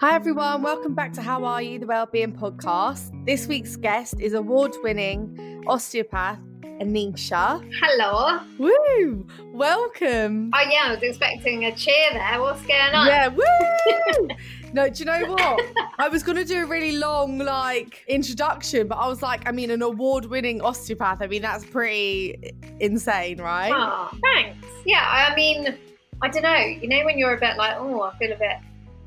Hi everyone, welcome back to How Are You, the Wellbeing Podcast. This week's guest is award-winning osteopath Anisha. Hello. Woo! Welcome. Oh yeah, I was expecting a cheer there. What's going on? Yeah, woo! no, do you know what? I was gonna do a really long like introduction, but I was like, I mean, an award-winning osteopath. I mean, that's pretty insane, right? Oh, thanks. Yeah, I mean, I don't know. You know when you're a bit like, oh, I feel a bit,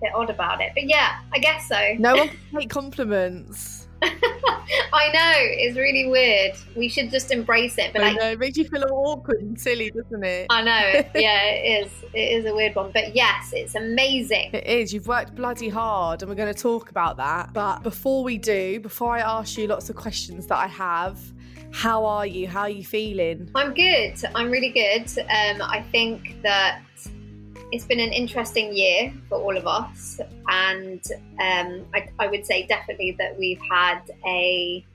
bit odd about it. But yeah, I guess so. No one can take compliments. I know it's really weird. We should just embrace it. But I like, know, it makes you feel awkward and silly, doesn't it? I know. Yeah, it is. It is a weird one. But yes, it's amazing. It is. You've worked bloody hard, and we're going to talk about that. But before we do, before I ask you lots of questions that I have, how are you? How are you feeling? I'm good. I'm really good. Um, I think that it's been an interesting year for all of us, and um, I, I, would say definitely that we've had a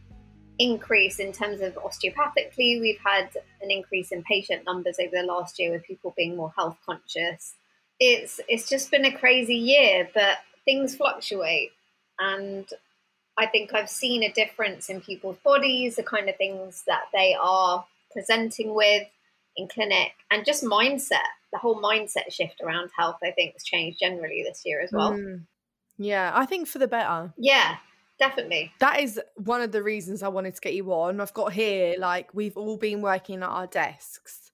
increase in terms of osteopathically. We've had an increase in patient numbers over the last year with people being more health conscious. It's it's just been a crazy year, but things fluctuate, and I think I've seen a difference in people's bodies, the kind of things that they are presenting with in clinic, and just mindset the whole mindset shift around health, I think, has changed generally this year as well. Mm. Yeah, I think for the better. Yeah, definitely. That is one of the reasons I wanted to get you on. I've got here, like, we've all been working at our desks.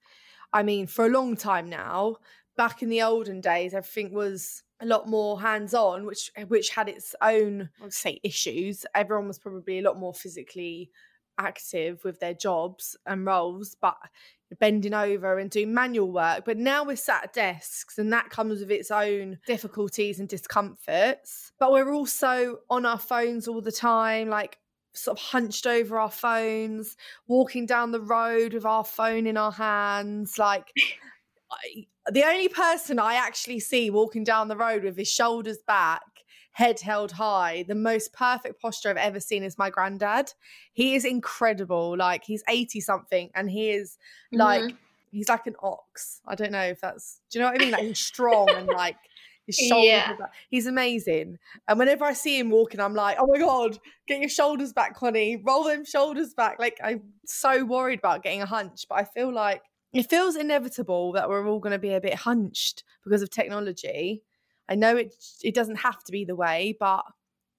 I mean, for a long time now. Back in the olden days, everything was a lot more hands-on, which which had its own, I would say, issues. Everyone was probably a lot more physically active with their jobs and roles, but bending over and doing manual work. But now we're sat at desks and that comes with its own difficulties and discomforts. But we're also on our phones all the time, like sort of hunched over our phones, walking down the road with our phone in our hands. Like I, the only person I actually see walking down the road with his shoulders back head held high. The most perfect posture I've ever seen is my granddad. He is incredible. Like he's 80 something and he is like mm-hmm. he's like an ox. I don't know if that's do you know what I mean? Like he's strong and like his shoulders yeah. he's amazing. And whenever I see him walking, I'm like, oh my god, get your shoulders back, Connie. Roll them shoulders back. Like I'm so worried about getting a hunch, but I feel like it feels inevitable that we're all going to be a bit hunched because of technology I know it it doesn't have to be the way, but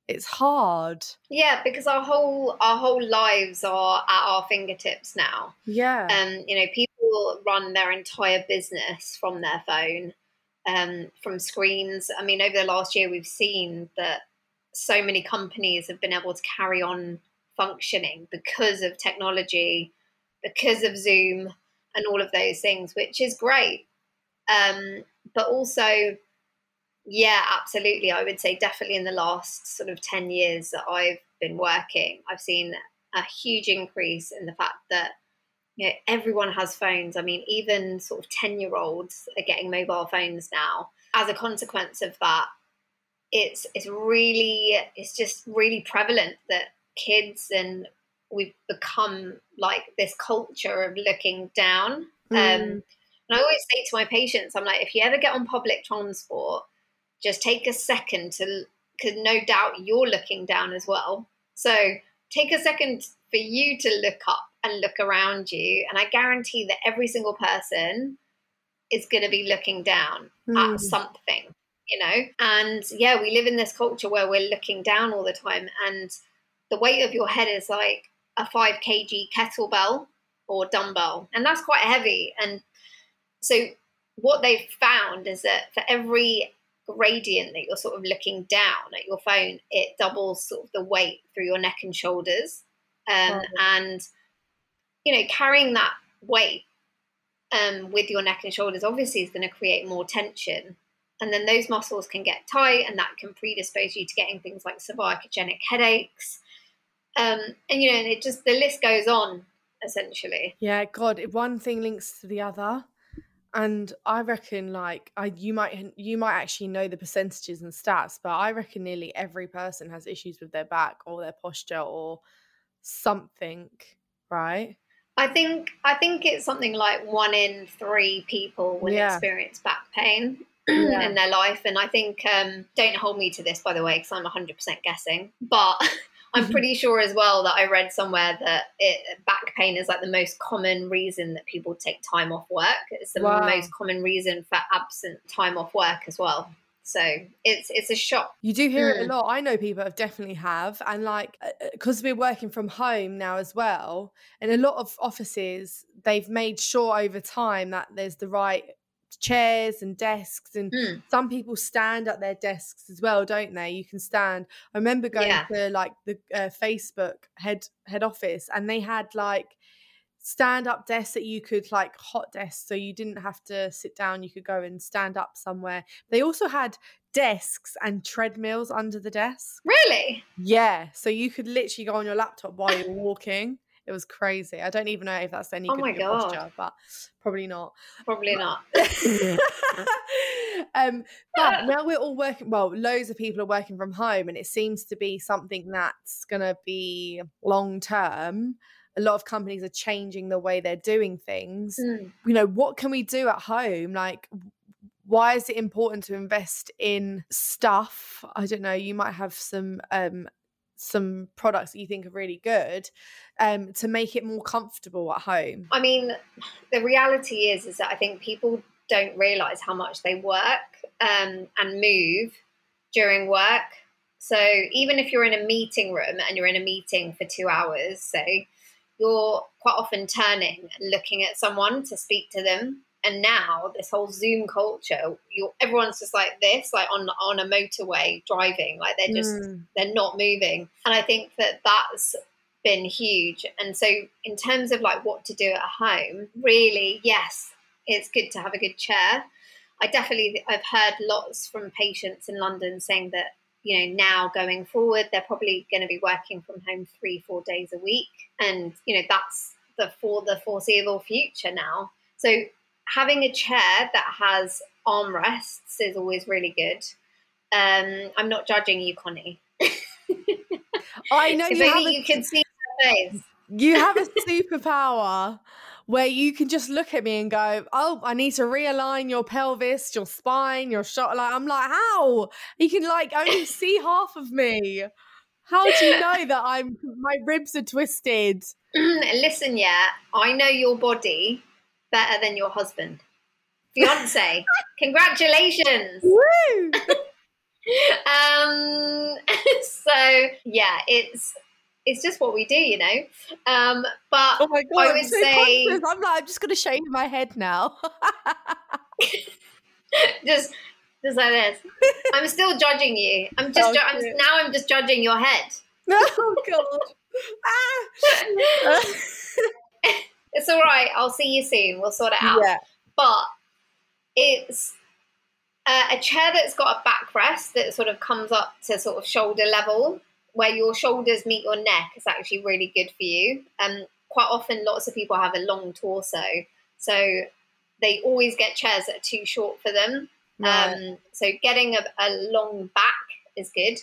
it's hard. Yeah, because our whole our whole lives are at our fingertips now. Yeah. Um, you know, people run their entire business from their phone, um, from screens. I mean, over the last year we've seen that so many companies have been able to carry on functioning because of technology, because of Zoom and all of those things, which is great. Um, but also yeah, absolutely. I would say definitely in the last sort of 10 years that I've been working, I've seen a huge increase in the fact that you know, everyone has phones. I mean, even sort of 10 year olds are getting mobile phones now. As a consequence of that, it's it's really it's just really prevalent that kids and we've become like this culture of looking down. Mm. Um, and I always say to my patients, I'm like, if you ever get on public transport just take a second to because no doubt you're looking down as well so take a second for you to look up and look around you, and I guarantee that every single person is going to be looking down Mm. at something, you know? And yeah, we live in this culture where we're looking down all the time, and the weight of your head is like a 5 kg kettlebell or dumbbell, and that's quite heavy. And so, what they've found is that for every gradient that you're sort of looking down at your phone, it doubles sort of the weight through your neck and shoulders. Um. And, you know, carrying that weight um, with your neck and shoulders obviously is going to create more tension. And then those muscles can get tight, and that can predispose you to getting things like cervicogenic headaches. Um, and, you know, and it just, the list goes on essentially. Yeah, God, if one thing links to the other. And I reckon like I you might you might actually know the percentages and stats, but I reckon nearly every person has issues with their back or their posture or something, right? I think I think it's something like one in three people will Yeah. experience back pain Yeah. in their life, and I think um, don't hold me to this by the way because I'm 100 percent guessing, but I'm mm-hmm. pretty sure as well that I read somewhere that it, back pain is like the most common reason that people take time off work. It's the Wow. most common reason for absent time off work as well. So it's it's a shock. You do hear it a Mm. lot. I know people have definitely have, and like uh, uh, because we're working from home now as well, and a lot of offices they've made sure over time that there's the right chairs and desks, and Mm. some people stand at their desks as well, don't they? You can stand. I remember going Yeah. to like the uh, Facebook head head office, and they had like stand up desks that you could like hot desks so you didn't have to sit down you could go and stand up somewhere they also had desks and treadmills under the desk Really? yeah so you could literally go on your laptop while you're walking it was crazy i don't even know if that's any Oh good my God. posture but probably not Probably not. um, but now we're all working. Well, loads of people are working from home, and it seems to be something that's going to be long term. A lot of companies are changing the way they're doing things. Mm. You know, what can we do at home? Like, why is it important to invest in stuff? I don't know. You might have some um, some products that you think are really good um, to make it more comfortable at home. I mean, the reality is, is that I think people don't realize how much they work um, and move during work. So even if you're in a meeting room and you're in a meeting for two hours, say, you're quite often turning and looking at someone to speak to them. And now this whole Zoom culture, everyone's just like this, like on on a motorway driving, like they're just Mm. they're not moving. And I think that that's been huge. And so, in terms of like what to do at home, really, yes, it's good to have a good chair. I definitely, I've heard lots from patients in London saying that, you know, now going forward, they're probably going to be working from home three, four days a week. And, you know, that's the for the foreseeable future now. So, having a chair that has armrests is always really good. Um, I'm not judging you, Connie. I know you have a you could see her face. you have a superpower where you can just look at me and go, "Oh, I need to realign your pelvis, your spine, your shot." Like I'm like, how? You can like only see half of me. How do you know that I'm my ribs are twisted? Listen, yeah, I know your body better than your husband. Fiance, congratulations. Woo! Um, so yeah, it's it's just what we do, you know. Um, but Oh my god! I I'm would so say conscious. I'm like, I'm just gonna shave my head now. just just like this. I'm still judging you. I'm just Oh, ju- I'm, now I'm just judging your head. oh god! Ah! It's all right. I'll see you soon. We'll sort it out. yeah. but it's uh, a chair that's got a backrest that sort of comes up to sort of shoulder level, where your shoulders meet your neck is actually really good for you. Um, quite often, lots of people have a long torso, so they always get chairs that are too short for them. Right. Um, so getting a, a long back is good.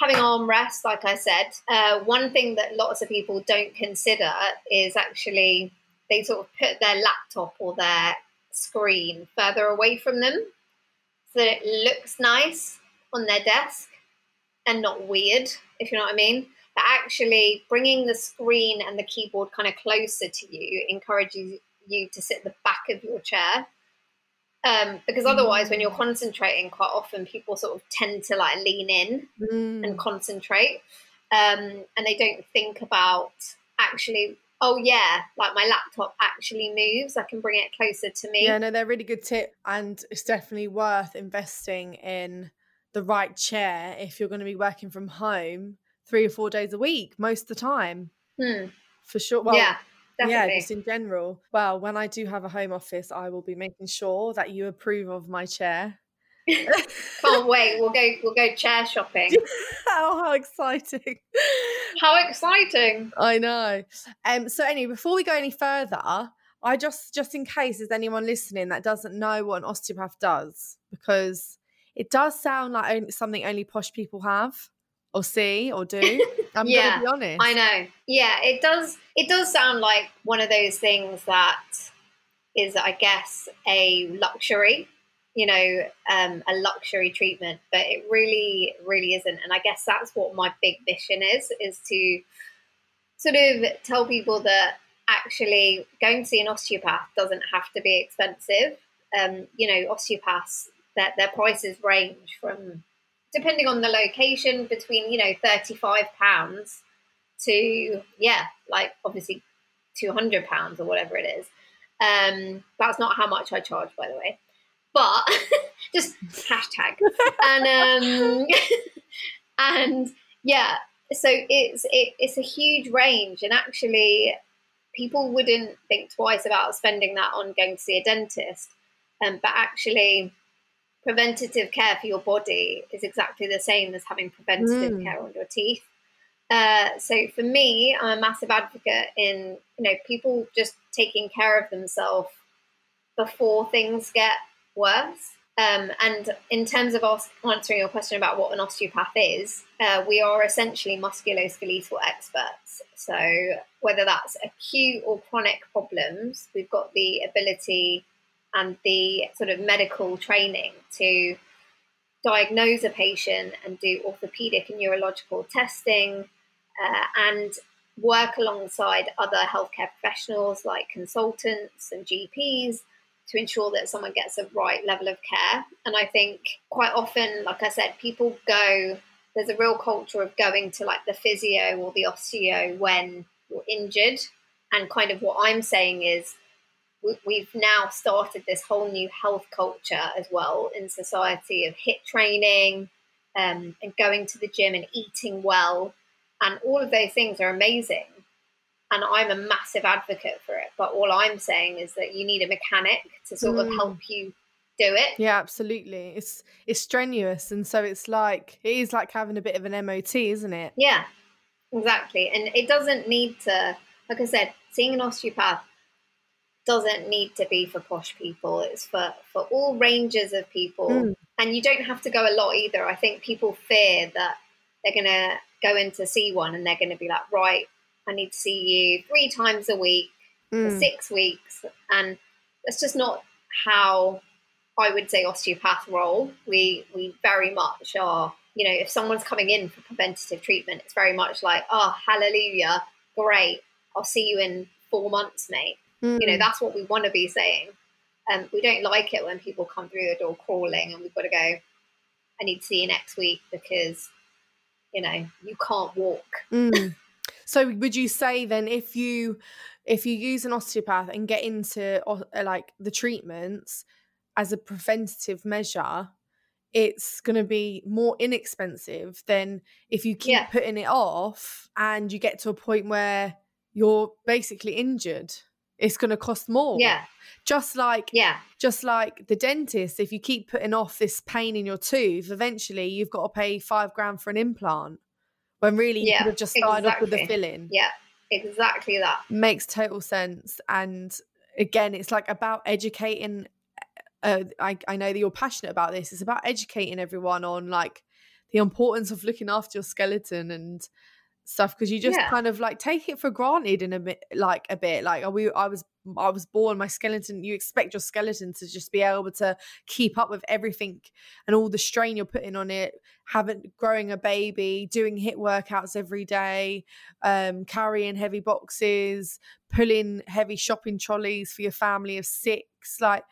Having armrests, like I said, uh, one thing that lots of people don't consider is actually they sort of put their laptop or their screen further away from them so that it looks nice on their desk and not weird, if you know what I mean. But actually, bringing the screen and the keyboard kind of closer to you encourages you to sit at the back of your chair. Um, because otherwise, when you're Mm. concentrating, quite often people sort of tend to like lean in and Mm. concentrate, um, and they don't think about actually. Oh yeah, like my laptop actually moves. I can bring it closer to me. Yeah, no, they're a really good tip, and it's definitely worth investing in the right chair if you're going to be working from home three or four days a week most of the time, Hmm. for sure. Well, yeah, yeah, just in general. Well, when I do have a home office, I will be making sure that you approve of my chair. Can't wait. We'll go. We'll go chair shopping. oh, how exciting! How exciting! I know. Um. So anyway, before we go any further, I just just in case there's anyone listening that doesn't know what an osteopath does, because it does sound like something only posh people have or see or do. I'm Yeah, gonna be honest. I know. Yeah, it does. It does sound like one of those things that is, I guess, a luxury. You know, um, a luxury treatment, but it really, really isn't. And I guess that's what my big mission is: is to sort of tell people that actually going to see an osteopath doesn't have to be expensive. Um, you know, osteopaths that their prices range from depending on the location between you know 35 pounds to yeah like obviously 200 pounds or whatever it is um that's not how much i charge by the way but just hashtag and um and yeah so it's it, it's a huge range and actually people wouldn't think twice about spending that on going to see a dentist um, but actually preventative care for your body is exactly the same as having preventative Mm. care on your teeth. Uh, so for me, I'm a massive advocate in you know people just taking care of themselves before things get worse. Um, and in terms of us answering your question about what an osteopath is, uh, we are essentially musculoskeletal experts. So whether that's acute or chronic problems, we've got the ability and the sort of medical training to diagnose a patient and do orthopedic and neurological testing uh, and work alongside other healthcare professionals like consultants and GPs to ensure that someone gets the right level of care. And I think quite often, like I said, people go, there's a real culture of going to like the physio or the osteo when you're injured. And kind of what I'm saying is, we- we've now started this whole new health culture as well in society of HIIT training um, and going to the gym and eating well. And all of those things are amazing. And I'm a massive advocate for it. But all I'm saying is that you need a mechanic to sort of Mm. help you do it. Yeah, absolutely. It's it's strenuous, and so it's like it is like having a bit of an MOT, isn't it? Yeah, exactly. And it doesn't need to, like I said, seeing an osteopath doesn't need to be for posh people. It's for, for all ranges of people. Mm. And you don't have to go a lot either. I think people fear that they're going to go in to see one and they're going to be like, right, I need to see you three times a week for Mm. six weeks. And that's just not how I would say osteopath role. We we very much are, you know, if someone's coming in for preventative treatment, it's very much like, oh, hallelujah, great. I'll see you in four months, mate. You know, Mm. that's what we want to be saying. Um, we don't like it when people come through the door crawling and we've got to go, I need to see you next week because, you know, you can't walk. Mm. So would you say then if you if you use an osteopath and get into uh, like the treatments as a preventative measure, it's going to be more inexpensive than if you keep Yeah. putting it off and you get to a point where you're basically injured. It's going to cost more. Yeah, Just like yeah, just like the dentist, if you keep putting off this pain in your tooth, eventually you've got to pay five grand for an implant. When really you Yeah, could have just started off with the exactly. filling. yeah, exactly that. Makes total sense. And again, it's like about educating. Uh, I, I know that you're passionate about this. It's about educating everyone on like the importance of looking after your skeleton and stuff because you just Yeah. kind of like take it for granted in a bit like a bit like we I was I was born my skeleton you expect your skeleton to just be able to keep up with everything and all the strain you're putting on it having growing a baby doing HIIT workouts every day um carrying heavy boxes pulling heavy shopping trolleys for your family of six like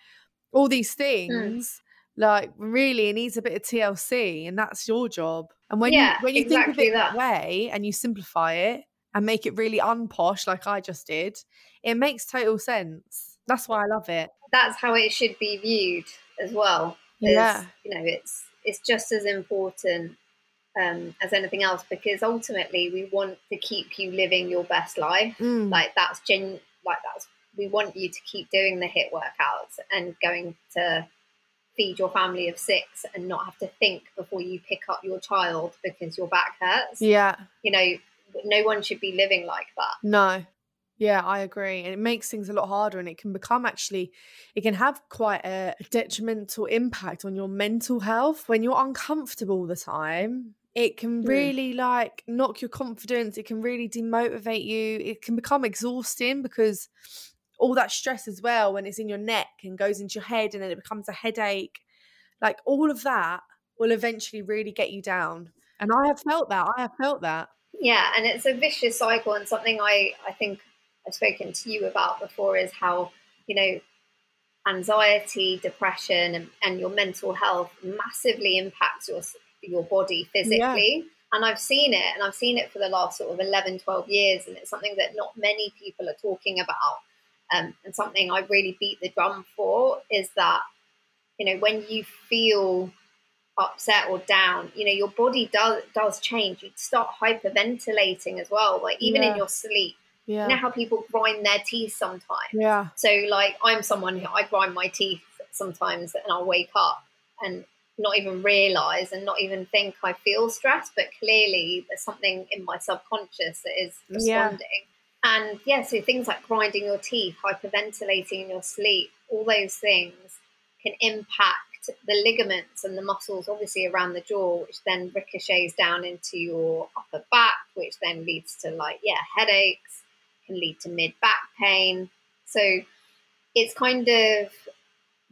all these things like really it needs a bit of TLC and that's your job and when Yeah, you when you think of it that that. way and you simplify it and make it really unposh like I just did it makes total sense that's why I love it That's how it should be viewed as well. Yeah. you know, it's it's just as important um, as anything else because ultimately we want to keep you living your best life. Mm. Like that's gen like that's we want you to keep doing the HIIT workouts and going to feed your family of six and not have to think before you pick up your child because your back hurts. yeah You know, no one should be living like that. No. Yeah, I agree. And it makes things a lot harder and it can become actually it can have quite a detrimental impact on your mental health when you're uncomfortable all the time. It can Mm. really like knock your confidence, it can really demotivate you. It can become exhausting because all that stress as well when it's in your neck and goes into your head and then it becomes a headache. Like all of that will eventually really get you down. And I have felt that. I have felt that. Yeah, and it's a vicious cycle, and something I I think I've spoken to you about before is how you know anxiety, depression, and, and your mental health massively impacts your your body physically. And I've seen it, and I've seen it for the last sort of 11, 12 years, and it's something that not many people are talking about. Um, and something I really beat the drum for is that you know when you feel upset or down, you know, your body does does change. You start hyperventilating as well, like even Yeah. in your sleep. Yeah. You know how people grind their teeth sometimes. yeah. So like I'm someone who I grind my teeth sometimes and I'll wake up and not even realize and not even think I feel stressed, but clearly there's something in my subconscious that is Yeah. And yeah, so things like grinding your teeth, hyperventilating in your sleep, all those things can impact the ligaments and the muscles obviously around the jaw, which then ricochets down into your upper back, which then leads to like, yeah, headaches, can lead to mid back pain. So it's kind of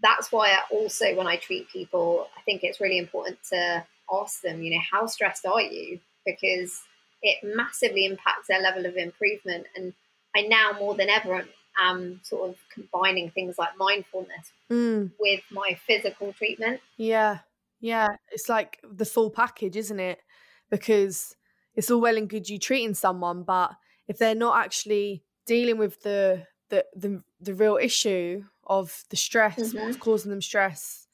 that's why I also when I treat people, I think it's really important to ask them, you know, how stressed are you? Because it massively impacts their level of improvement. And I now more than ever am sort of combining things like mindfulness Mm. with my physical treatment. Yeah. Yeah. It's like the full package, isn't it? Because it's all well and good you treating someone, but if they're not actually dealing with the the the, the real issue of the stress, what's causing them stress,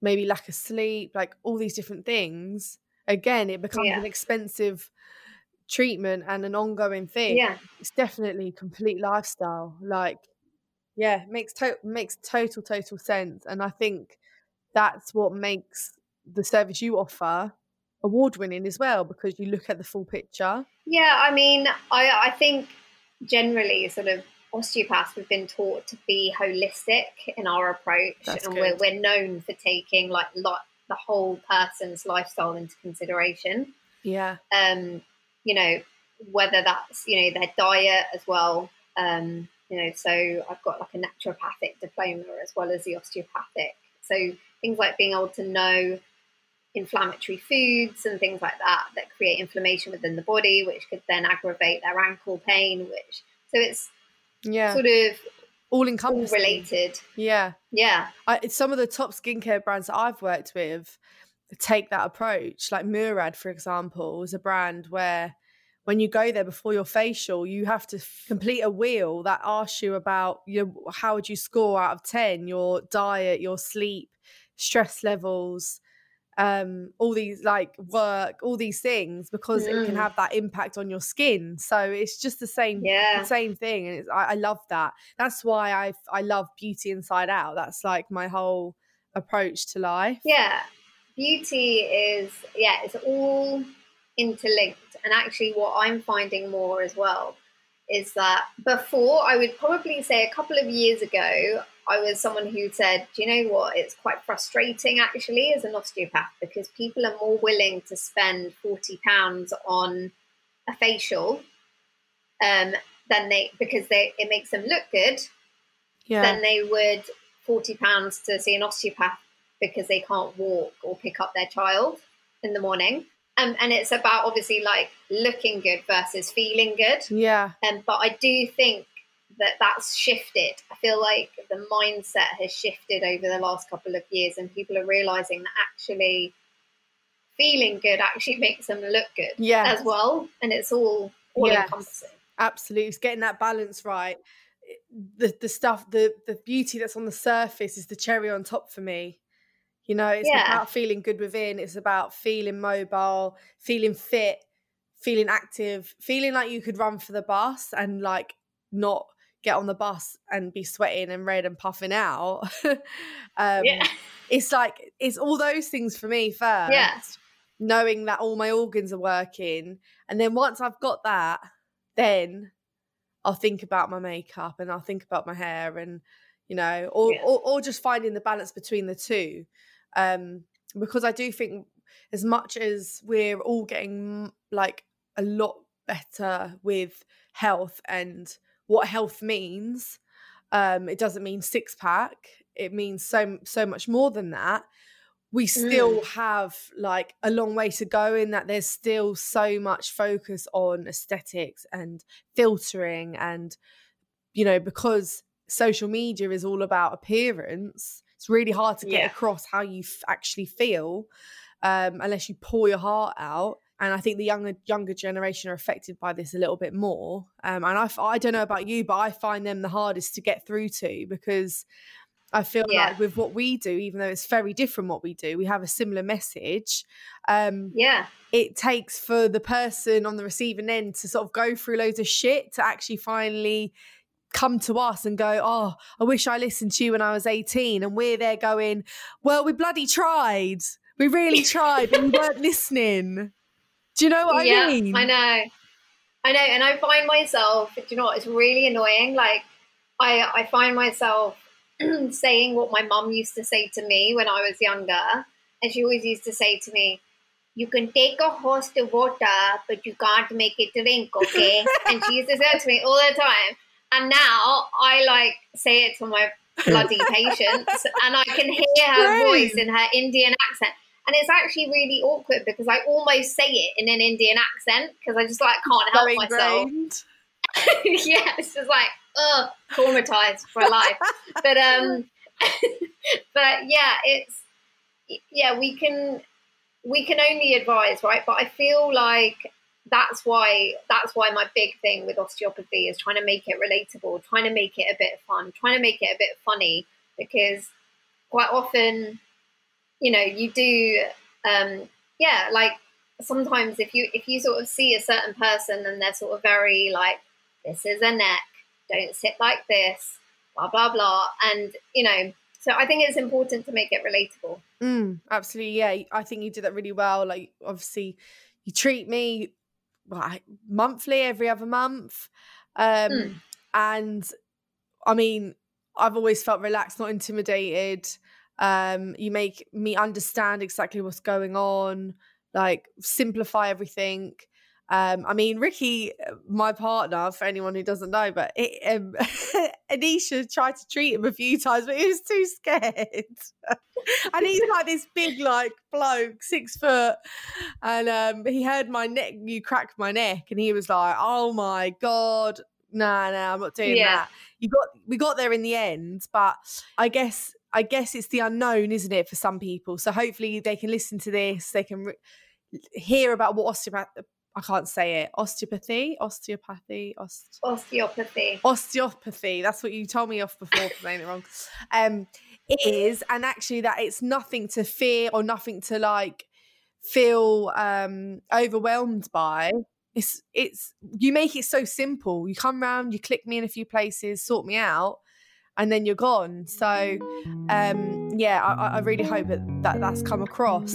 maybe lack of sleep, like all these different things, again, it becomes Yeah. an expensive treatment and an ongoing thing. Yeah. It's definitely complete lifestyle. Like, yeah, makes to- makes total total sense, and I think that's what makes the service you offer award winning as well because you look at the full picture. Yeah, I mean, I, I think generally, sort of osteopaths, we've been taught to be holistic in our approach, That's and we're, we're known for taking like lot, the whole person's lifestyle into consideration. Yeah, Um, you know, whether that's you know their diet as well. Um, you know, so I've got like a naturopathic diploma as well as the osteopathic. So things like being able to know inflammatory foods and things like that that create inflammation within the body, which could then aggravate their ankle pain. Which so it's yeah, sort of all all encompassing. related. Yeah, Yeah, I, it's some of the top skincare brands that I've worked with take that approach. Like Murad, for example, is a brand where when you go there before your facial, you have to complete a wheel that asks you about your how would you score out of ten, your diet, your sleep, stress levels, um, all these like work, all these things, because it can Mm. have that impact on your skin. So it's just the same yeah. the same thing and it's, I, I love that that's why i i love beauty inside out that's like my whole approach to life Yeah, beauty is yeah, it's all interlinked. And actually, what I'm finding more as well is that before I would probably say a couple of years ago, I was someone who said, "Do you know what? It's quite frustrating actually as an osteopath because people are more willing to spend forty pounds on." a facial, um, then they because they it makes them look good, Yeah. then they would forty pounds to see an osteopath because they can't walk or pick up their child in the morning. Um, and it's about obviously like looking good versus feeling good. yeah. Um, but I do think that that's shifted. I feel like the mindset has shifted over the last couple of years, and people are realizing that actually feeling good actually makes them look good Yeah. as well. And it's all all Yes. encompassing. Absolutely. It's getting that balance right. The the stuff, the the beauty that's on the surface is the cherry on top for me. You know, it's Yeah. about feeling good within, it's about feeling mobile, feeling fit, feeling active, feeling like you could run for the bus and like not get on the bus and be sweating and red and puffing out. um yeah. it's like it's all those things for me first Yeah. knowing that all my organs are working and then once i've got that then i'll think about my makeup and i'll think about my hair and you know or Yeah. or, or just finding the balance between the two um because i do think as much as we're all getting like a lot better with health and what health means um it doesn't mean six pack it means so so much more than that. We still have like a long way to go in that there's still so much focus on aesthetics and filtering and you know because social media is all about appearance it's really hard to get Yeah. across how you f- actually feel um, unless you pour your heart out and I think the younger younger generation are affected by this a little bit more. Um, and I don't know about you, but I find them the hardest to get through to because I feel Yeah. like with what we do, even though it's very different what we do, we have a similar message. Um, Yeah. it takes for the person on the receiving end to sort of go through loads of shit to actually finally come to us and go, Oh, I wish I listened to you when I was 18. And we're there going, Well, we bloody tried. We really tried, but we weren't listening. Do you know what yeah, I mean? I know. I know. And I find myself, do you know what, it's really annoying. Like I I find myself saying what my mum used to say to me when I was younger. And she always used to say to me, You can take a horse to water, but you can't make it drink, okay? and she used to say to me all the time. And now I like say it to my bloody patients and I can hear her voice in her Indian accent. And it's actually really awkward because I almost say it in an Indian accent because I just like can't help myself. yeah, it's just like ugh, traumatized for life. But um, but yeah, it's yeah, we can we can only advise, right? But I feel like that's why that's why my big thing with osteopathy is trying to make it relatable, trying to make it a bit fun, trying to make it a bit funny because quite often, you know, you do um yeah, like sometimes if you if you sort of see a certain person and they're sort of very like this is a neck, don't sit like this, blah blah blah, and you know, so I think it's important to make it relatable. Mm, absolutely, yeah. I think you did that really well. Like, obviously, you treat me like monthly, every other month, um, Mm. and I mean, I've always felt relaxed, not intimidated. Um, you make me understand exactly what's going on, like simplify everything. Um, I mean, Ricky, my partner, for anyone who doesn't know, but it, um, Anisha tried to treat him a few times, but he was too scared. and he's like this big, like bloke, six foot, and um, he heard my neck, you cracked my neck, and he was like, "Oh my god, nah, nah, I'm not doing Yeah. that." You got, we got there in the end, but I guess, I guess it's the unknown, isn't it, for some people? So hopefully they can listen to this, they can re- hear about what osteopath. I can't say it. Osteopathy, osteopathy, ost- Osteopathy. osteopathy. That's what you told me off before for saying it wrong. Um, is and actually that it's nothing to fear or nothing to like feel um overwhelmed by. It's it's you make it so simple. You come round, you click me in a few places, sort me out, and then you're gone. So um yeah, I, I- I really hope that, that that's come across.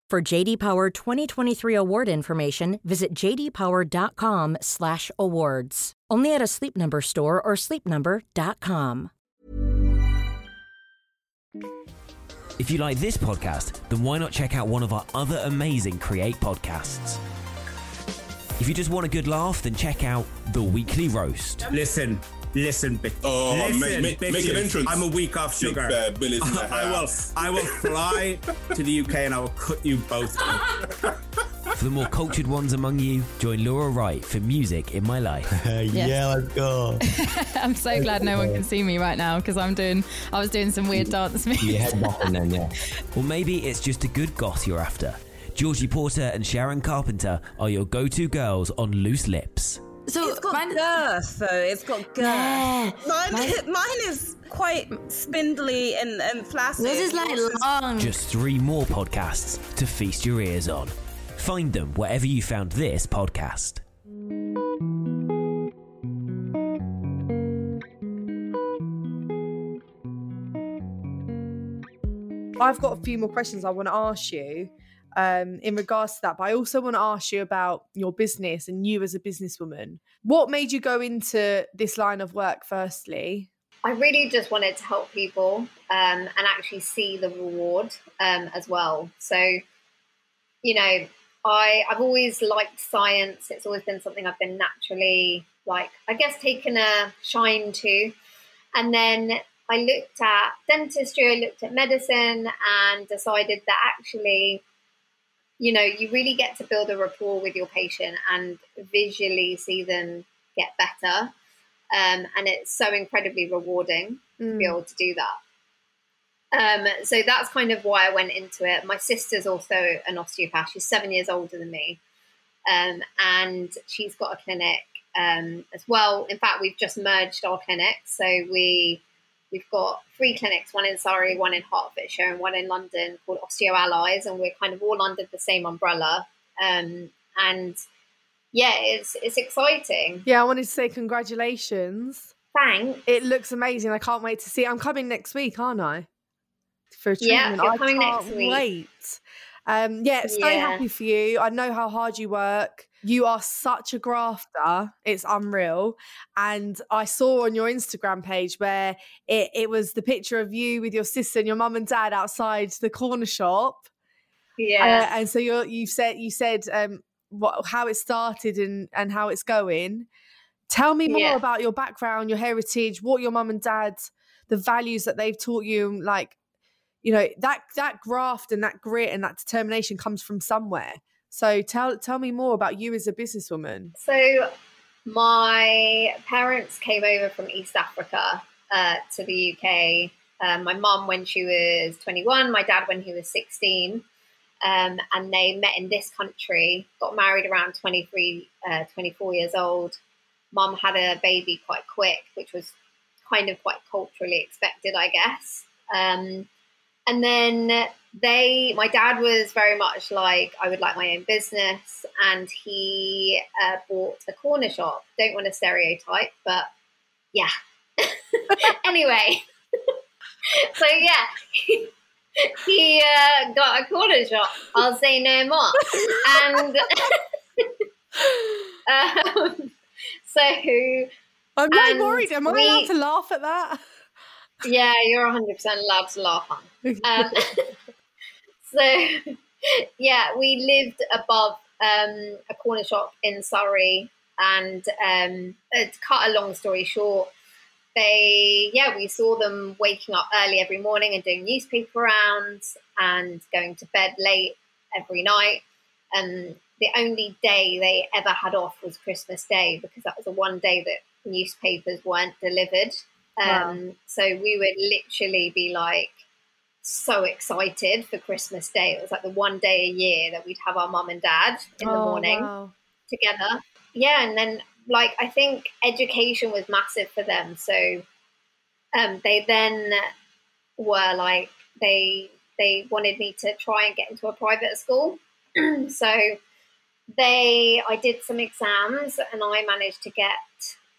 For JD Power 2023 award information, visit jdpower.com/awards. Only at a Sleep Number store or sleepnumber.com. If you like this podcast, then why not check out one of our other amazing Create podcasts? If you just want a good laugh, then check out The Weekly Roast. Listen, listen, bitch. Oh, listen, make- make- make an entrance. I'm a week off Big sugar. Bear Billy's in the I will. I will fly to the UK and I will cut you both. For the more cultured ones among you, join Laura Wright for Music in My Life. Yeah, let's go. I'm so glad no one can see me right now because I'm doing. I was doing some weird dance moves. Your head bopping then, yeah. Or maybe it's just a good goth you're after. Georgie Porter and Sharon Carpenter are your go to girls on Loose Lips. So it's got girth, though. It's got girth. Yeah. Mine, Mine- mine is quite spindly and, and flaccid. Yours is like long. Just three more podcasts to feast your ears on. Find them wherever you found this podcast. I've got a few more questions I want to ask you um, in regards to that, but I also want to ask you about your business and you as a businesswoman. What made you go into this line of work, firstly? I really just wanted to help people um, and actually see the reward um, as well. So, you know, I I've always liked science. It's always been something I've been naturally like, I guess, taken a shine to. And then I looked at dentistry, I looked at medicine, and decided that actually, you know, you really get to build a rapport with your patient and visually see them get better. Um, and it's so incredibly rewarding to be able to do that. Um, so that's kind of why I went into it. My sister's also an osteopath. She's seven years older than me, um, and she's got a clinic um, as well. In fact, we've just merged our clinics, so we we've got three clinics: one in Surrey, one in Hertfordshire, and one in London called Osteo Allies, and we're kind of all under the same umbrella. Um, and yeah, it's it's exciting. Yeah, I wanted to say congratulations. Thanks. It looks amazing. I can't wait to see. it. I'm coming next week, aren't I? For a Yeah, treatment. you're I coming can't next week. Wait. Um, yeah, so Yeah. happy for you. I know how hard you work. You are such a grafter. It's unreal. And I saw on your Instagram page where it, it was the picture of you with your sister and your mum and dad outside the corner shop. Yeah. Uh, and so you're, you said you said um, what how it started and and how it's going. Tell me more Yeah. about your background, your heritage, what your mum and dad, the values that they've taught you. Like, you know that that graft and that grit and that determination comes from somewhere. So tell tell me more about you as a businesswoman. So, my parents came over from East Africa uh, to the UK. Um, my mum when she was 21, my dad when he was 16. Um, and they met in this country, got married around 23, uh, 24 years old. Mum had a baby quite quick, which was kind of quite culturally expected, I guess. Um, and then they, my dad was very much like, I would like my own business. And he uh, bought a corner shop. Don't want to stereotype, but yeah. anyway, so yeah, he, uh, got a corner shop. I'll say no more. And um, so I'm not worried. Am I we- allowed to laugh at that? Yeah, you're 100 percent allowed to laugh on. Um, so yeah, we lived above um, a corner shop in Surrey, and um, uh, to cut a long story short, they yeah we saw them waking up early every morning and doing newspaper rounds and going to bed late every night. And the only day they ever had off was Christmas Day because that was the one day that newspapers weren't delivered. Um, So we would literally be like so excited for Christmas Day. It was like the one day a year that we'd have our mum and dad in the Oh, morning wow. together. Yeah, and then like I think education was massive for them. So um, they then were like they they wanted me to try and get into a private school. so they I did some exams and I managed to get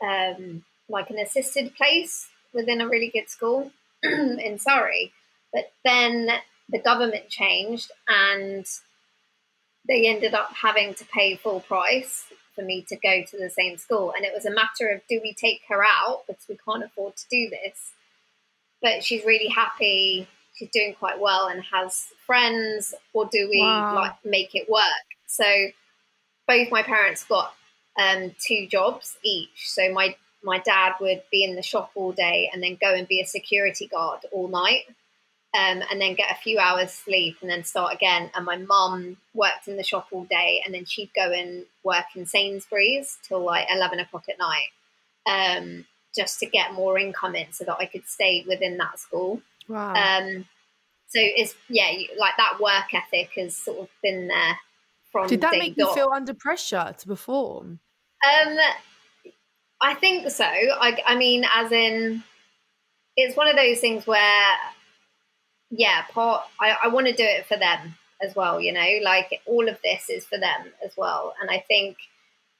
um, like an assisted place within a really good school in Surrey. But then the government changed and they ended up having to pay full price for me to go to the same school. And it was a matter of do we take her out because we can't afford to do this? But she's really happy, she's doing quite well and has friends, or do we Wow. like make it work? So both my parents got um, two jobs each. So my my dad would be in the shop all day and then go and be a security guard all night um, and then get a few hours sleep and then start again. And my mum worked in the shop all day and then she'd go and work in Sainsbury's till like 11 o'clock at night um, just to get more income in so that I could stay within that school. Wow. Um, so it's, yeah, you, like that work ethic has sort of been there from Did that make you feel under pressure to perform? Um, I think so. I, I mean, as in, it's one of those things where, yeah, part. I, I want to do it for them as well. You know, like all of this is for them as well. And I think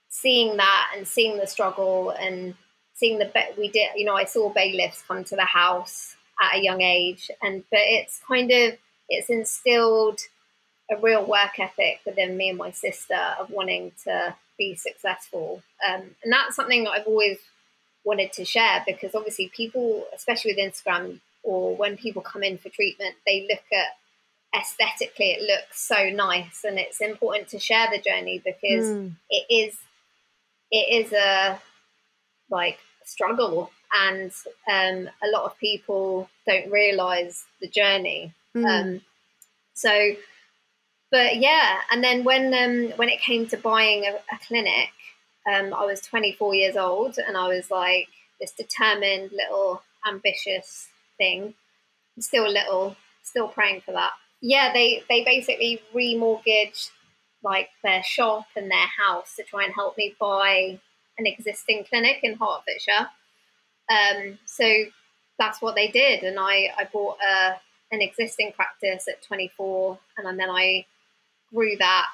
seeing that and seeing the struggle and seeing the ba- we did. You know, I saw bailiffs come to the house at a young age, and but it's kind of it's instilled a real work ethic within me and my sister of wanting to be successful. Um, and that's something that I've always wanted to share because obviously people, especially with Instagram or when people come in for treatment, they look at aesthetically, it looks so nice. And it's important to share the journey because Mm. it is, it is a like struggle and um, a lot of people don't realize the journey. Mm. Um, so, but yeah, and then when um, when it came to buying a, a clinic, um, I was 24 years old, and I was like this determined little ambitious thing. Still a little, still praying for that. Yeah, they they basically remortgaged like their shop and their house to try and help me buy an existing clinic in Hertfordshire. Um, so that's what they did, and I I bought a an existing practice at 24, and then I grew that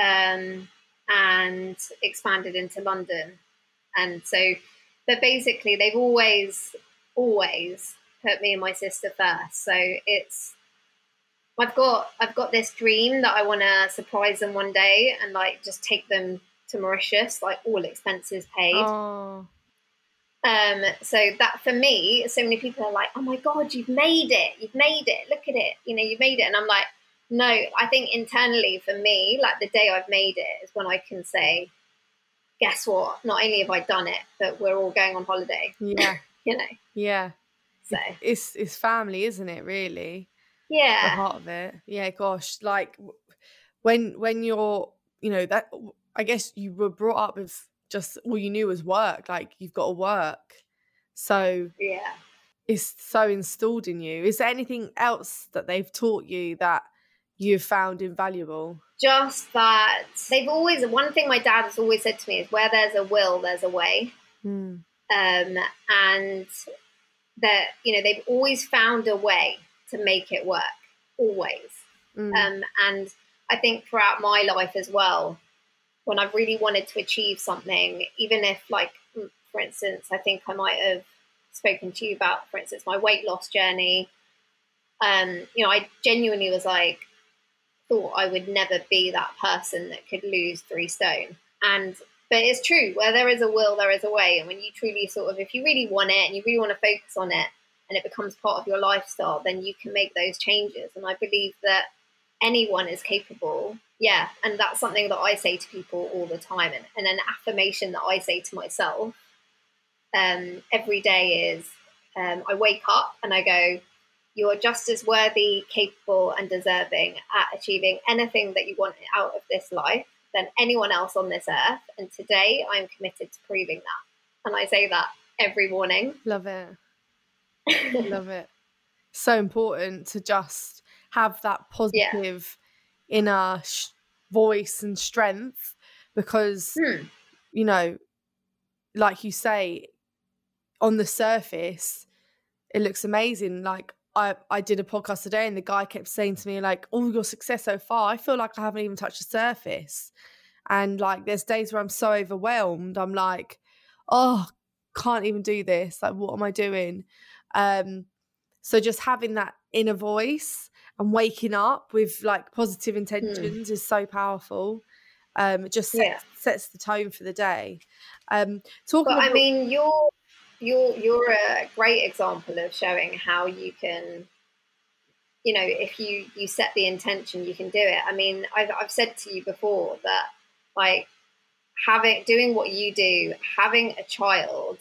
um, and expanded into London. And so, but basically, they've always, always put me and my sister first. So it's, I've got, I've got this dream that I want to surprise them one day and like just take them to Mauritius, like all expenses paid. Oh. Um, so that for me, so many people are like, "Oh my god, you've made it! You've made it! Look at it! You know, you've made it!" And I'm like, "No, I think internally for me, like the day I've made it is when I can say, guess what? Not only have I done it, but we're all going on holiday. Yeah. You know, Yeah. so It's it's family, isn't it? Really. Yeah. the heart of it. Yeah, gosh, like when when you're, you know, that I guess you were brought up with just all you knew was work. Like you've got to work, so yeah. it's so installed in you. Is there anything else that they've taught you that you've found invaluable? Just that they've always one thing my dad has always said to me is where there's a will, there's a way. Mm. um, and that you know they've always found a way to make it work always Mm. um, and i think throughout my life as well when i've really wanted to achieve something even if like for instance i think i might have spoken to you about, for instance, my weight loss journey. Um, you know, I genuinely was like, thought I would never be that person that could lose three stone. And but it's true, where there is a will, there is a way. And when you truly sort of, if you really want it and you really want to focus on it, and it becomes part of your lifestyle, then you can make those changes. And I believe that anyone is capable. Yeah, and that's something that I say to people all the time, and, and an affirmation that I say to myself um, every day is um, I wake up and I go, You are just as worthy, capable, and deserving at achieving anything that you want out of this life than anyone else on this earth. And today I am committed to proving that. And I say that every morning. Love it. Love it. So important to just have that positive yeah. inner sh- voice and strength because, hmm. you know, like you say, on the surface, it looks amazing. Like I, I did a podcast today and the guy kept saying to me, like, all your success so far, I feel like I haven't even touched the surface. And like there's days where I'm so overwhelmed. I'm like, oh, can't even do this. Like, what am I doing? Um, so just having that inner voice and waking up with like positive hmm. intentions mm. is so powerful. Um, it just sets, yeah. sets the tone for the day. Um, talking. But about- I mean, you're you're you're a great example of showing how you can you know if you you set the intention you can do it. I mean i've, I've said to you before that like having doing what you do having a child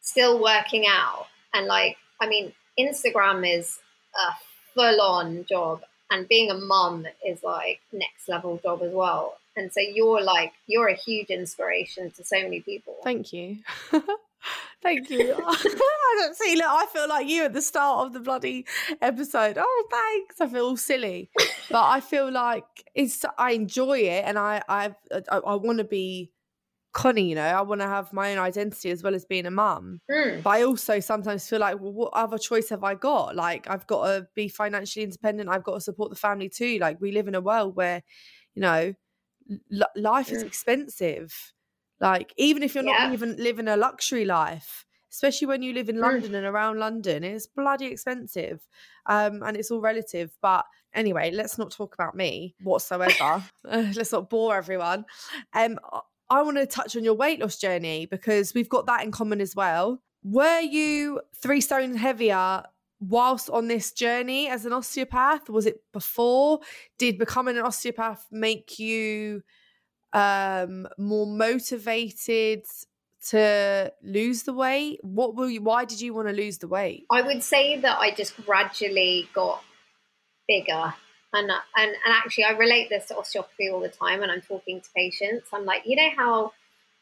still working out and like i mean instagram is a full-on job and being a mum is like next level job as well. And so you're like you're a huge inspiration to so many people. Thank you Thank you. I don't see. Look, I feel like you at the start of the bloody episode. Oh, thanks. I feel all silly, but I feel like it's. I enjoy it, and I I I, I want to be Connie. You know, I want to have my own identity as well as being a mum. Mm. But I also sometimes feel like, well, what other choice have I got? Like, I've got to be financially independent. I've got to support the family too. Like, we live in a world where, you know, l- life mm. is expensive like, even if you're yeah. not even living a luxury life, especially when you live in mm. London and around London, it's bloody expensive. Um, and it's all relative. But anyway, let's not talk about me whatsoever. let's not bore everyone. Um, I want to touch on your weight loss journey because we've got that in common as well. Were you three stone heavier whilst on this journey as an osteopath? Was it before? Did becoming an osteopath make you um more motivated to lose the weight? What will you why did you want to lose the weight? I would say that i just gradually got bigger and and and actually i relate this to osteopathy all the time when i'm talking to patients. I'm like you know how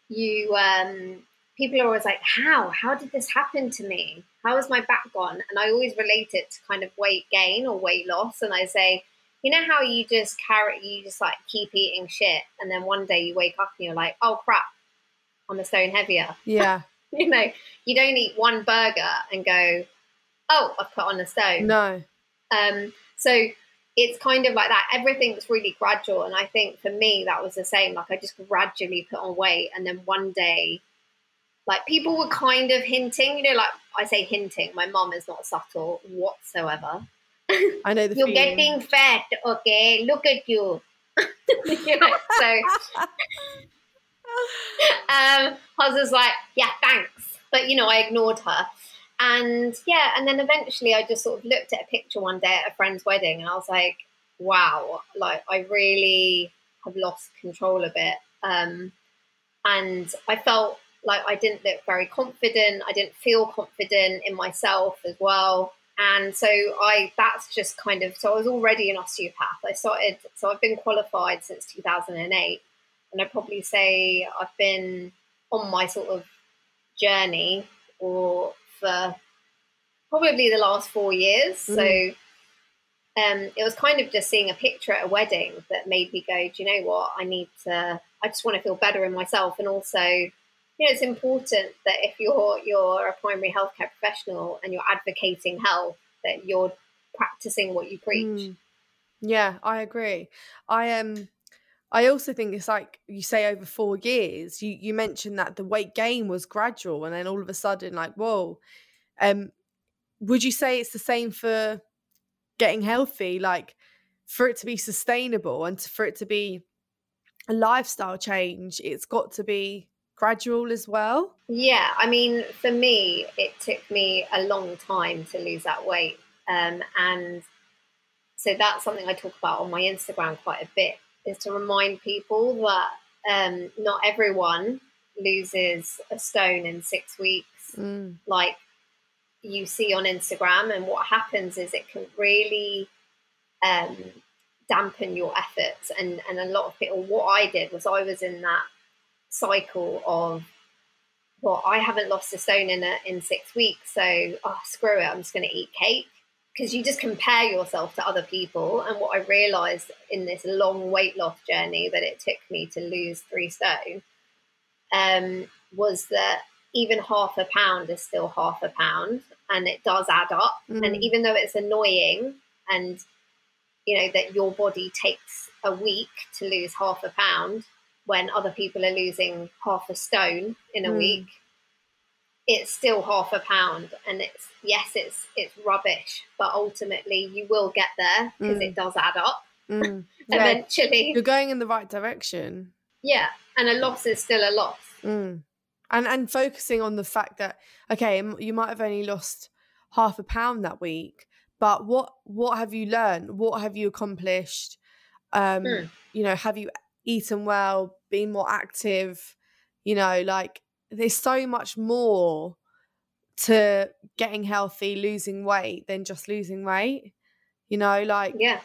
you um people are always like how? How did this happen to me? How is my back gone and i always relate it to kind of weight gain or weight loss and i say you know how you just carry, you just like keep eating shit, and then one day you wake up and you're like, oh crap, I'm a stone heavier. Yeah. you know, you don't eat one burger and go, oh, I've put on a stone. No. Um, so it's kind of like that. Everything's really gradual, and I think for me that was the same. Like I just gradually put on weight, and then one day, like people were kind of hinting. You know, like I say hinting. My mom is not subtle whatsoever. I know the You're feeling. getting fat, okay? Look at you. you know, so um, was like, yeah, thanks. But, you know, I ignored her. And yeah, and then eventually I just sort of looked at a picture one day at a friend's wedding and I was like, wow, like I really have lost control a bit. Um, and I felt like I didn't look very confident. I didn't feel confident in myself as well. And so I that's just kind of so I was already an osteopath. I started so I've been qualified since 2008 and I'd probably say I've been on my sort of journey or for probably the last four years. Mm. So um, it was kind of just seeing a picture at a wedding that made me go, do you know what? I need to, I just want to feel better in myself. And also, you know, it's important that if you're you're a primary healthcare professional and you're advocating health, that you're practicing what you preach. Mm. Yeah, I agree. I am. Um, I also think it's like you say over four years. You you mentioned that the weight gain was gradual, and then all of a sudden, like, whoa, Um, would you say it's the same for getting healthy? Like for it to be sustainable and for it to be a lifestyle change, it's got to be gradual as well. Yeah, I mean, for me, it took me a long time to lose that weight, um, and so that's something I talk about on my Instagram quite a bit. Is to remind people that um, not everyone loses a stone in six weeks, Mm. like you see on Instagram. And what happens is it can really um, dampen your efforts. And, and a lot of people, what I did was I was in that cycle of, well, I haven't lost a stone in a, in six weeks, so oh, screw it, I'm just going to eat cake. Because you just compare yourself to other people. And what I realized in this long weight loss journey that it took me to lose three stone um, was that even half a pound is still half a pound and it does add up. And Mm. even though it's annoying and you know that your body takes a week to lose half a pound when other people are losing half a stone in a Mm. week it's still half a pound and it's yes it's it's rubbish but ultimately you will get there because Mm. it does add up Mm. Yeah, eventually you're going in the right direction. yeah and a loss is still a loss Mm. And and focusing on the fact that okay, you might have only lost half a pound that week, but what what have you learned? What have you accomplished? Um, Mm. you know, have you eaten well, been more active? You know, like there's so much more to getting healthy, losing weight than just losing weight. You know, like yeah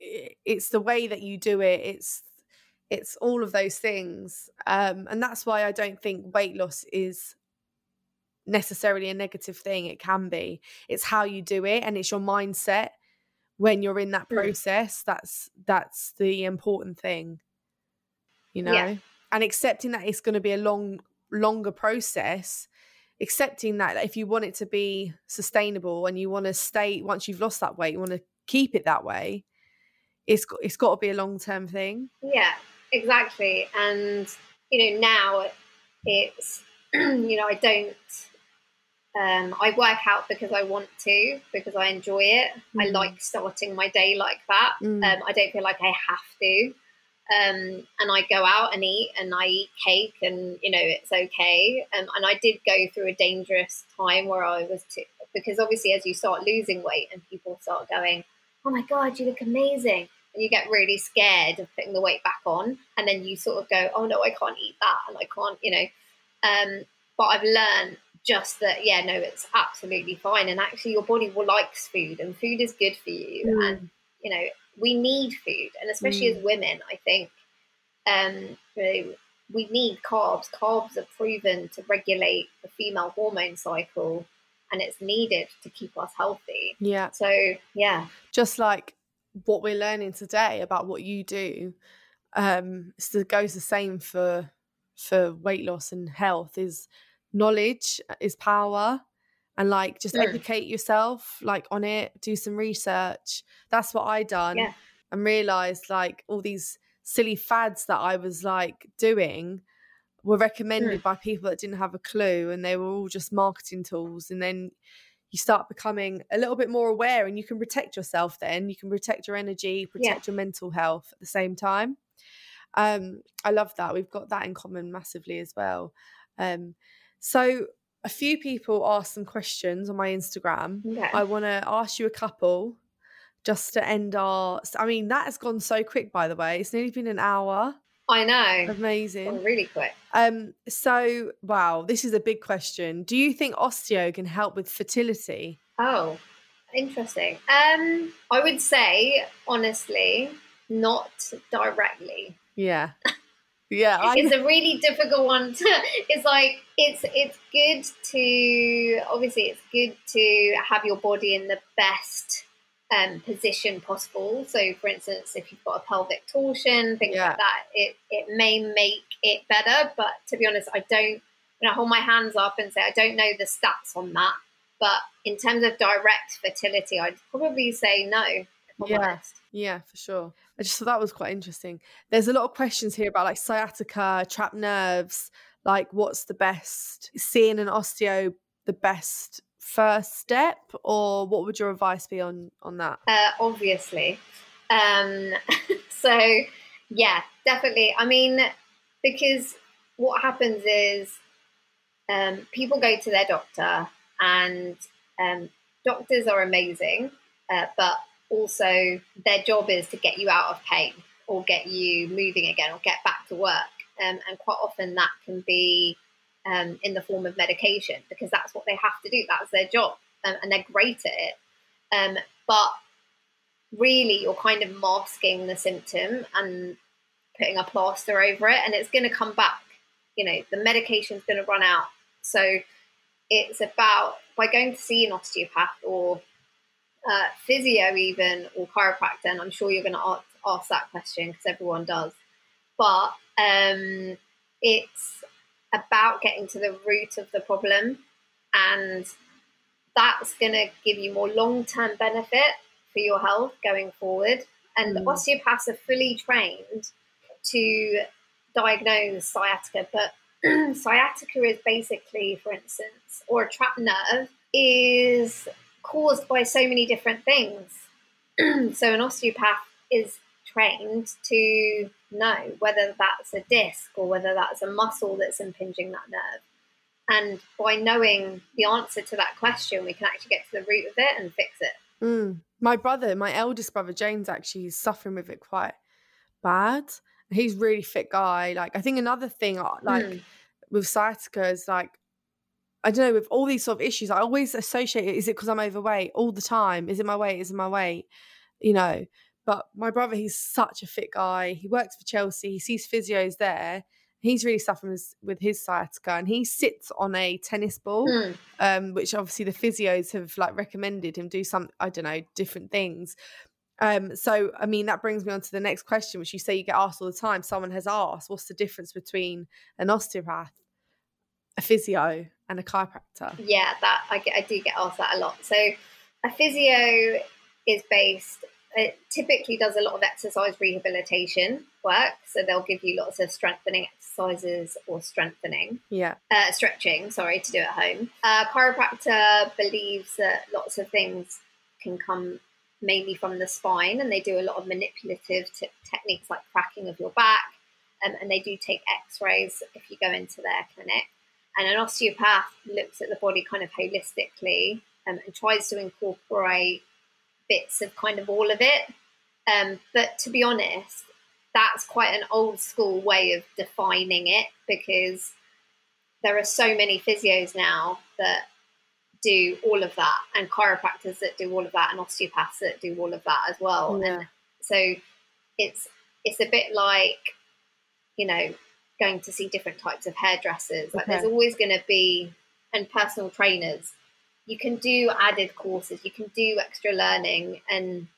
it's the way that you do it it's it's all of those things um and that's why i don't think weight loss is necessarily a negative thing it can be it's how you do it and it's your mindset when you're in that Mm. process that's that's the important thing you know Yeah. and accepting that it's going to be a long longer process accepting that if you want it to be sustainable and you want to stay once you've lost that weight you want to keep it that way it's got, it's got to be a long term thing Yeah, exactly. And you know, now it's you know, I don't um I work out because I want to, because I enjoy it. I Mm. like starting my day like that. Mm. Um I don't feel like I have to. Um and I go out and eat and I eat cake and you know it's okay. Um and I did go through a dangerous time where I was t- because obviously as you start losing weight and people start going, "Oh my god, you look amazing." and you get really scared of putting the weight back on and then you sort of go oh no i can't eat that and i can't you know um, but i've learned just that yeah no it's absolutely fine and actually your body will likes food and food is good for you Mm. and you know we need food and especially Mm. as women i think um, you know, we need carbs. Carbs are proven to regulate the female hormone cycle and it's needed to keep us healthy. Yeah. So yeah. Just like what we're learning today about what you do um so goes the same for for weight loss and health is knowledge is power and like just Mm. educate yourself like on it do some research. That's what i done Yeah. and realized like all these silly fads that i was like doing were recommended by people that didn't have a clue and they were all just marketing tools and then you start becoming a little bit more aware and you can protect yourself then. You can protect your energy protect your mental health at the same time. Um i love that. We've got that in common massively as well. Um so a few people asked some questions on my instagram Okay. i want to ask you a couple just to end our i mean that has gone so quick by the way it's nearly been an hour i know amazing really quick um, so wow, this is a big question. Do you think osteo can help with fertility? Oh, interesting. Um, I would say honestly, not directly. Yeah. Yeah. I, It's a really difficult one. To, it's like it's it's good to obviously it's good to have your body in the best um, position possible. So, for instance, if you've got a pelvic torsion, things Yeah. like that, it it may make it better. But to be honest, I don't. You know, hold my hands up and say I don't know the stats on that. But in terms of direct fertility, I'd probably say no. Yeah. yeah, for sure. I just thought that was quite interesting. There's a lot of questions here about like sciatica, trapped nerves, like what's the best seeing an osteo the best first step, or what would your advice be on on that? Uh, obviously. Um, so, yeah, definitely. I mean, because what happens is um, people go to their doctor, and um, doctors are amazing, uh, but also their job is to get you out of pain or get you moving again or get back to work. Um, and quite often that can be um, in the form of medication because that's what they have to do. That's their job, um, and they're great at it. Um, but really, you're kind of masking the symptom and putting a plaster over it, and it's going to come back. You know, the medication's going to run out. So it's about by going to see an osteopath or uh, physio, even or chiropractor. And I'm sure you're going to ask, ask that question because everyone does. But um, it's about getting to the root of the problem, and that's going to give you more long term benefit for your health going forward. And mm. osteopaths are fully trained to diagnose sciatica, but sciatica is basically, for instance, or a trapped nerve is caused by so many different things. so an osteopath is trained to know whether that's a disc or whether that's a muscle that's impinging that nerve. And by knowing the answer to that question, we can actually get to the root of it and fix it. Mm. My brother, my eldest brother James, actually is suffering with it quite bad. He's really fit guy. Like I think another thing, uh, like mm. with sciatica, is like I don't know with all these sort of issues. I always associate it. Is it because I'm overweight all the time? Is it my weight? Is it my weight? You know. But my brother, he's such a fit guy. He works for Chelsea. He sees physios there. He's really suffering with, his sciatica, and he sits on a tennis ball, mm. um, which obviously the physios have like recommended him do some, I don't know, different things. Um, so I mean that brings me on to the next question, which you say you get asked all the time. Someone has asked, what's the difference between an osteopath, a physio, and a chiropractor? Yeah, that I, get, I do get asked that a lot. So a physio is based it typically does a lot of exercise rehabilitation work. So they'll give you lots of strengthening exercises or strengthening. Yeah. Uh, stretching, sorry, to do at home. Uh, chiropractor believes that lots of things can come mainly from the spine and they do a lot of manipulative t- techniques like cracking of your back. Um, and they do take x rays if you go into their clinic. And an osteopath looks at the body kind of holistically um, and tries to incorporate bits of kind of all of it. Um, but to be honest, that's quite an old school way of defining it because there are so many physios now that do all of that, and chiropractors that do all of that, and osteopaths that do all of that as well. Yeah. And so it's it's a bit like you know going to see different types of hairdressers. Like okay. there's always going to be and personal trainers you can do added courses, you can do extra learning. And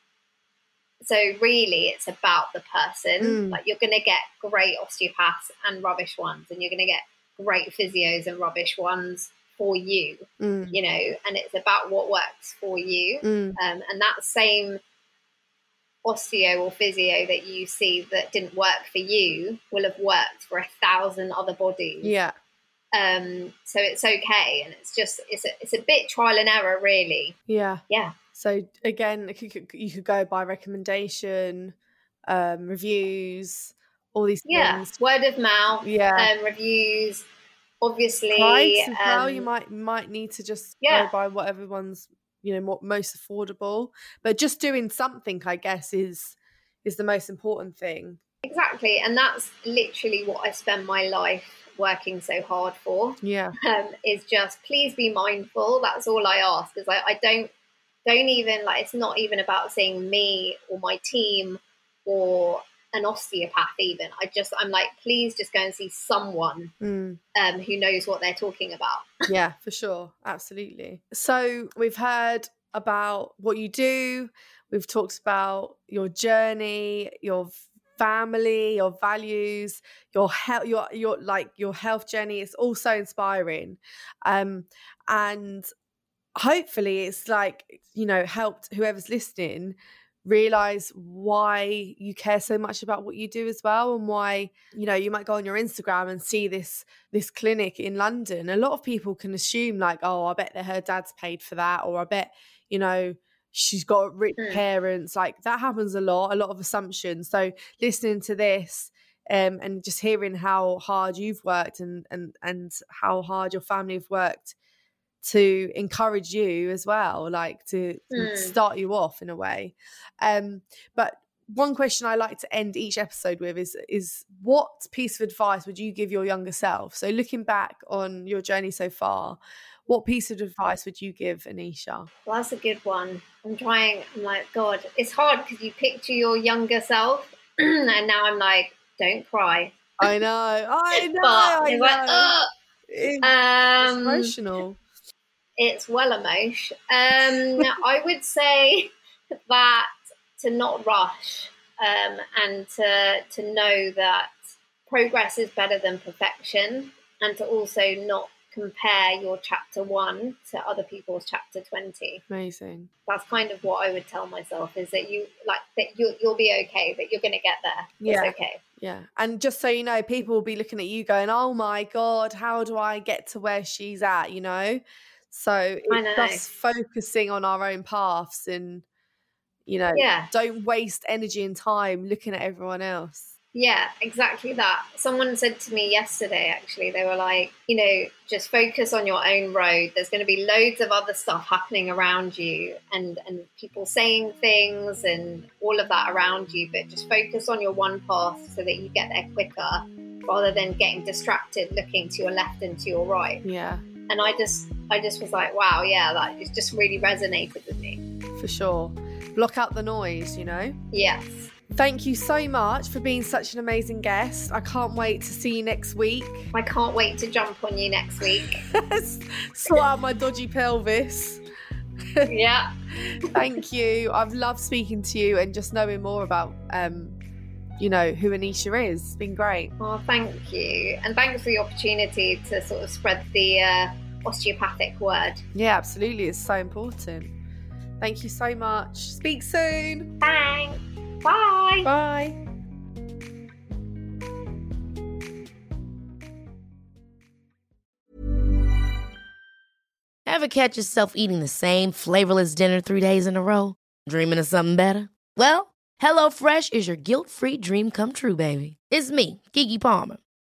so, really, it's about the person. Mm. Like, you're going to get great osteopaths and rubbish ones, and you're going to get great physios and rubbish ones for you, mm. you know, and it's about what works for you. Mm. Um, and that same osteo or physio that you see that didn't work for you will have worked for a thousand other bodies. Yeah. Um, so it's okay, and it's just it's a it's a bit trial and error, really. Yeah, yeah. So again, you could, you could go by recommendation, um, reviews, all these yeah, things. word of mouth, yeah, um, reviews. Obviously, price well. You um, might might need to just yeah. go by what everyone's you know most affordable, but just doing something, I guess, is is the most important thing. Exactly, and that's literally what I spend my life working so hard for. Yeah. Um, is just please be mindful. That's all I ask. Is I, I don't don't even like it's not even about seeing me or my team or an osteopath even. I just I'm like, please just go and see someone mm. um, who knows what they're talking about. yeah, for sure. Absolutely. So we've heard about what you do. We've talked about your journey, your family, your values, your health, your your like your health journey. It's all so inspiring, um, and hopefully, it's like you know helped whoever's listening realize why you care so much about what you do as well and why you know you might go on your instagram and see this this clinic in london. A lot of people can assume like oh i bet that her dad's paid for that or i bet you know she's got rich Mm. parents. Like that happens a lot a lot of assumptions. So listening to this um, and just hearing how hard you've worked and and and how hard your family have worked to encourage you as well like to, Mm. start you off in a way um but one question i like to end each episode with is is what piece of advice would you give your younger self so looking back on your journey so far what piece of advice would you give anisha Well, that's a good one. I'm trying. I'm like, God, it's hard because you picture your younger self, and now I'm like, don't cry. i know i know, I it's like, know. It's Um, emotional it's well emotion. Um, I would say that to not rush um, and to to know that progress is better than perfection, and to also not compare your chapter one to other people's chapter twenty. amazing That's kind of what I would tell myself: is that you like that you you'll be okay, that you're going to get there. Yeah. It's okay. Yeah. And just so you know, people will be looking at you going, oh my God, how do I get to where she's at? You know? So it's focusing on our own paths and, you know, Yeah. don't waste energy and time looking at everyone else. Yeah, exactly that. Someone said to me yesterday, actually, they were like, you know, just focus on your own road. There's going to be loads of other stuff happening around you and, and people saying things and all of that around you, but just focus on your one path so that you get there quicker rather than getting distracted looking to your left and to your right. Yeah, And I just, I just was like, wow, yeah, that it just really resonated with me. for sure. Block out the noise, you know? Yes. Thank you so much for being such an amazing guest. I can't wait to see you next week. I can't wait to jump on you next week. Sort out my dodgy pelvis. yeah. Thank you. I've loved speaking to you and just knowing more about, um, you know, who Anisha is. It's been great. Oh, thank you. And thanks for the opportunity to sort of spread the uh, osteopathic word. Yeah, absolutely. It's so important. Thank you so much. Speak soon. Thanks. Bye. Bye. Ever catch yourself eating the same flavorless dinner three days in a row? Dreaming of something better? Well, HelloFresh is your guilt free dream come true, baby. It's me, Keke Palmer.